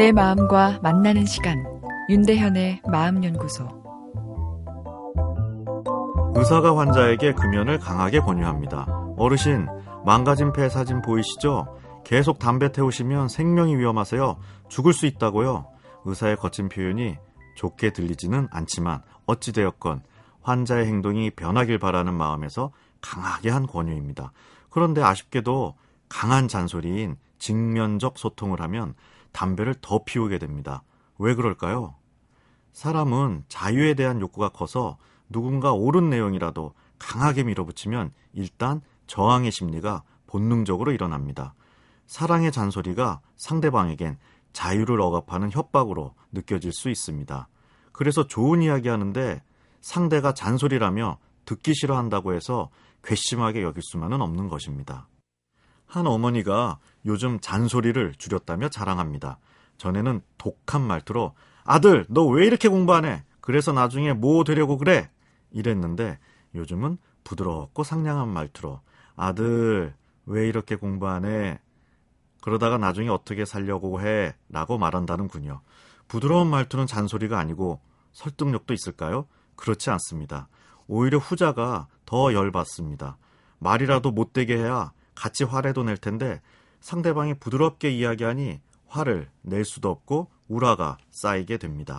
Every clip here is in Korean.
내 마음과 만나는 시간 윤대현의 마음연구소 의사가 환자에게 금연을 강하게 권유합니다. 어르신 망가진 폐 사진 보이시죠? 계속 담배 태우시면 생명이 위험하세요. 죽을 수 있다고요. 의사의 거친 표현이 좋게 들리지는 않지만 어찌되었건 환자의 행동이 변하길 바라는 마음에서 강하게 한 권유입니다. 그런데 아쉽게도 강한 잔소리인 직면적 소통을 하면 담배를 더 피우게 됩니다. 왜 그럴까요? 사람은 자유에 대한 욕구가 커서 누군가 옳은 내용이라도 강하게 밀어붙이면 일단 저항의 심리가 본능적으로 일어납니다. 사랑의 잔소리가 상대방에겐 자유를 억압하는 협박으로 느껴질 수 있습니다. 그래서 좋은 이야기 하는데 상대가 잔소리라며 듣기 싫어한다고 해서 괘씸하게 여길 수만은 없는 것입니다. 한 어머니가 요즘 잔소리를 줄였다며 자랑합니다. 전에는 독한 말투로 아들 너 왜 이렇게 공부 안 해? 그래서 나중에 뭐 되려고 그래? 이랬는데 요즘은 부드럽고 상냥한 말투로 아들 왜 이렇게 공부 안 해? 그러다가 나중에 어떻게 살려고 해? 라고 말한다는군요. 부드러운 말투는 잔소리가 아니고 설득력도 있을까요? 그렇지 않습니다. 오히려 후자가 더 열받습니다. 말이라도 못되게 해야 같이 화래도 낼 텐데 상대방이 부드럽게 이야기하니 화를 낼 수도 없고 우라가 쌓이게 됩니다.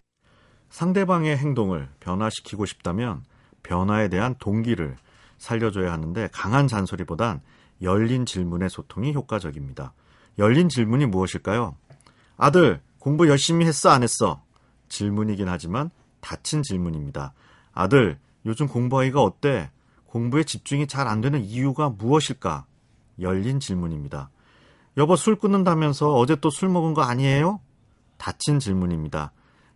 상대방의 행동을 변화시키고 싶다면 변화에 대한 동기를 살려줘야 하는데 강한 잔소리보단 열린 질문의 소통이 효과적입니다. 열린 질문이 무엇일까요? 아들, 공부 열심히 했어, 안 했어? 질문이긴 하지만 닫힌 질문입니다. 아들, 요즘 공부하기가 어때? 공부에 집중이 잘 안 되는 이유가 무엇일까? 열린 질문입니다. 여보 술 끊는다면서 어제 또 술 먹은 거 아니에요? 닫힌 질문입니다.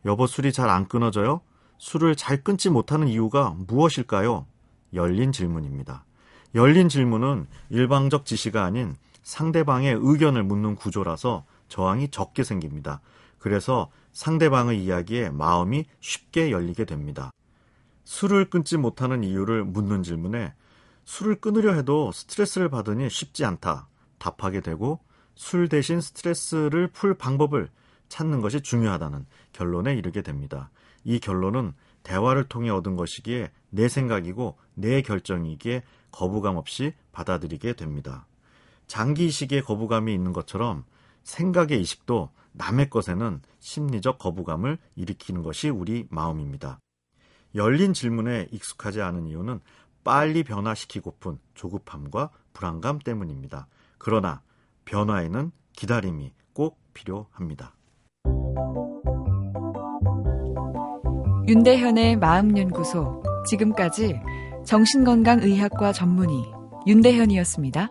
여보 술이 잘 안 끊어져요? 술을 잘 끊지 못하는 이유가 무엇일까요? 열린 질문입니다. 열린 질문은 일방적 지시가 아닌 상대방의 의견을 묻는 구조라서 저항이 적게 생깁니다. 그래서 상대방의 이야기에 마음이 쉽게 열리게 됩니다. 술을 끊지 못하는 이유를 묻는 질문에 술을 끊으려 해도 스트레스를 받으니 쉽지 않다. 답하게 되고 술 대신 스트레스를 풀 방법을 찾는 것이 중요하다는 결론에 이르게 됩니다. 이 결론은 대화를 통해 얻은 것이기에 내 생각이고 내 결정이기에 거부감 없이 받아들이게 됩니다. 장기 이식에 거부감이 있는 것처럼 생각의 이식도 남의 것에는 심리적 거부감을 일으키는 것이 우리 마음입니다. 열린 질문에 익숙하지 않은 이유는 빨리 변화시키고픈 조급함과 불안감 때문입니다. 그러나 변화에는 기다림이 꼭 필요합니다. 윤대현의 마음연구소 지금까지 정신건강의학과 전문의 윤대현이었습니다.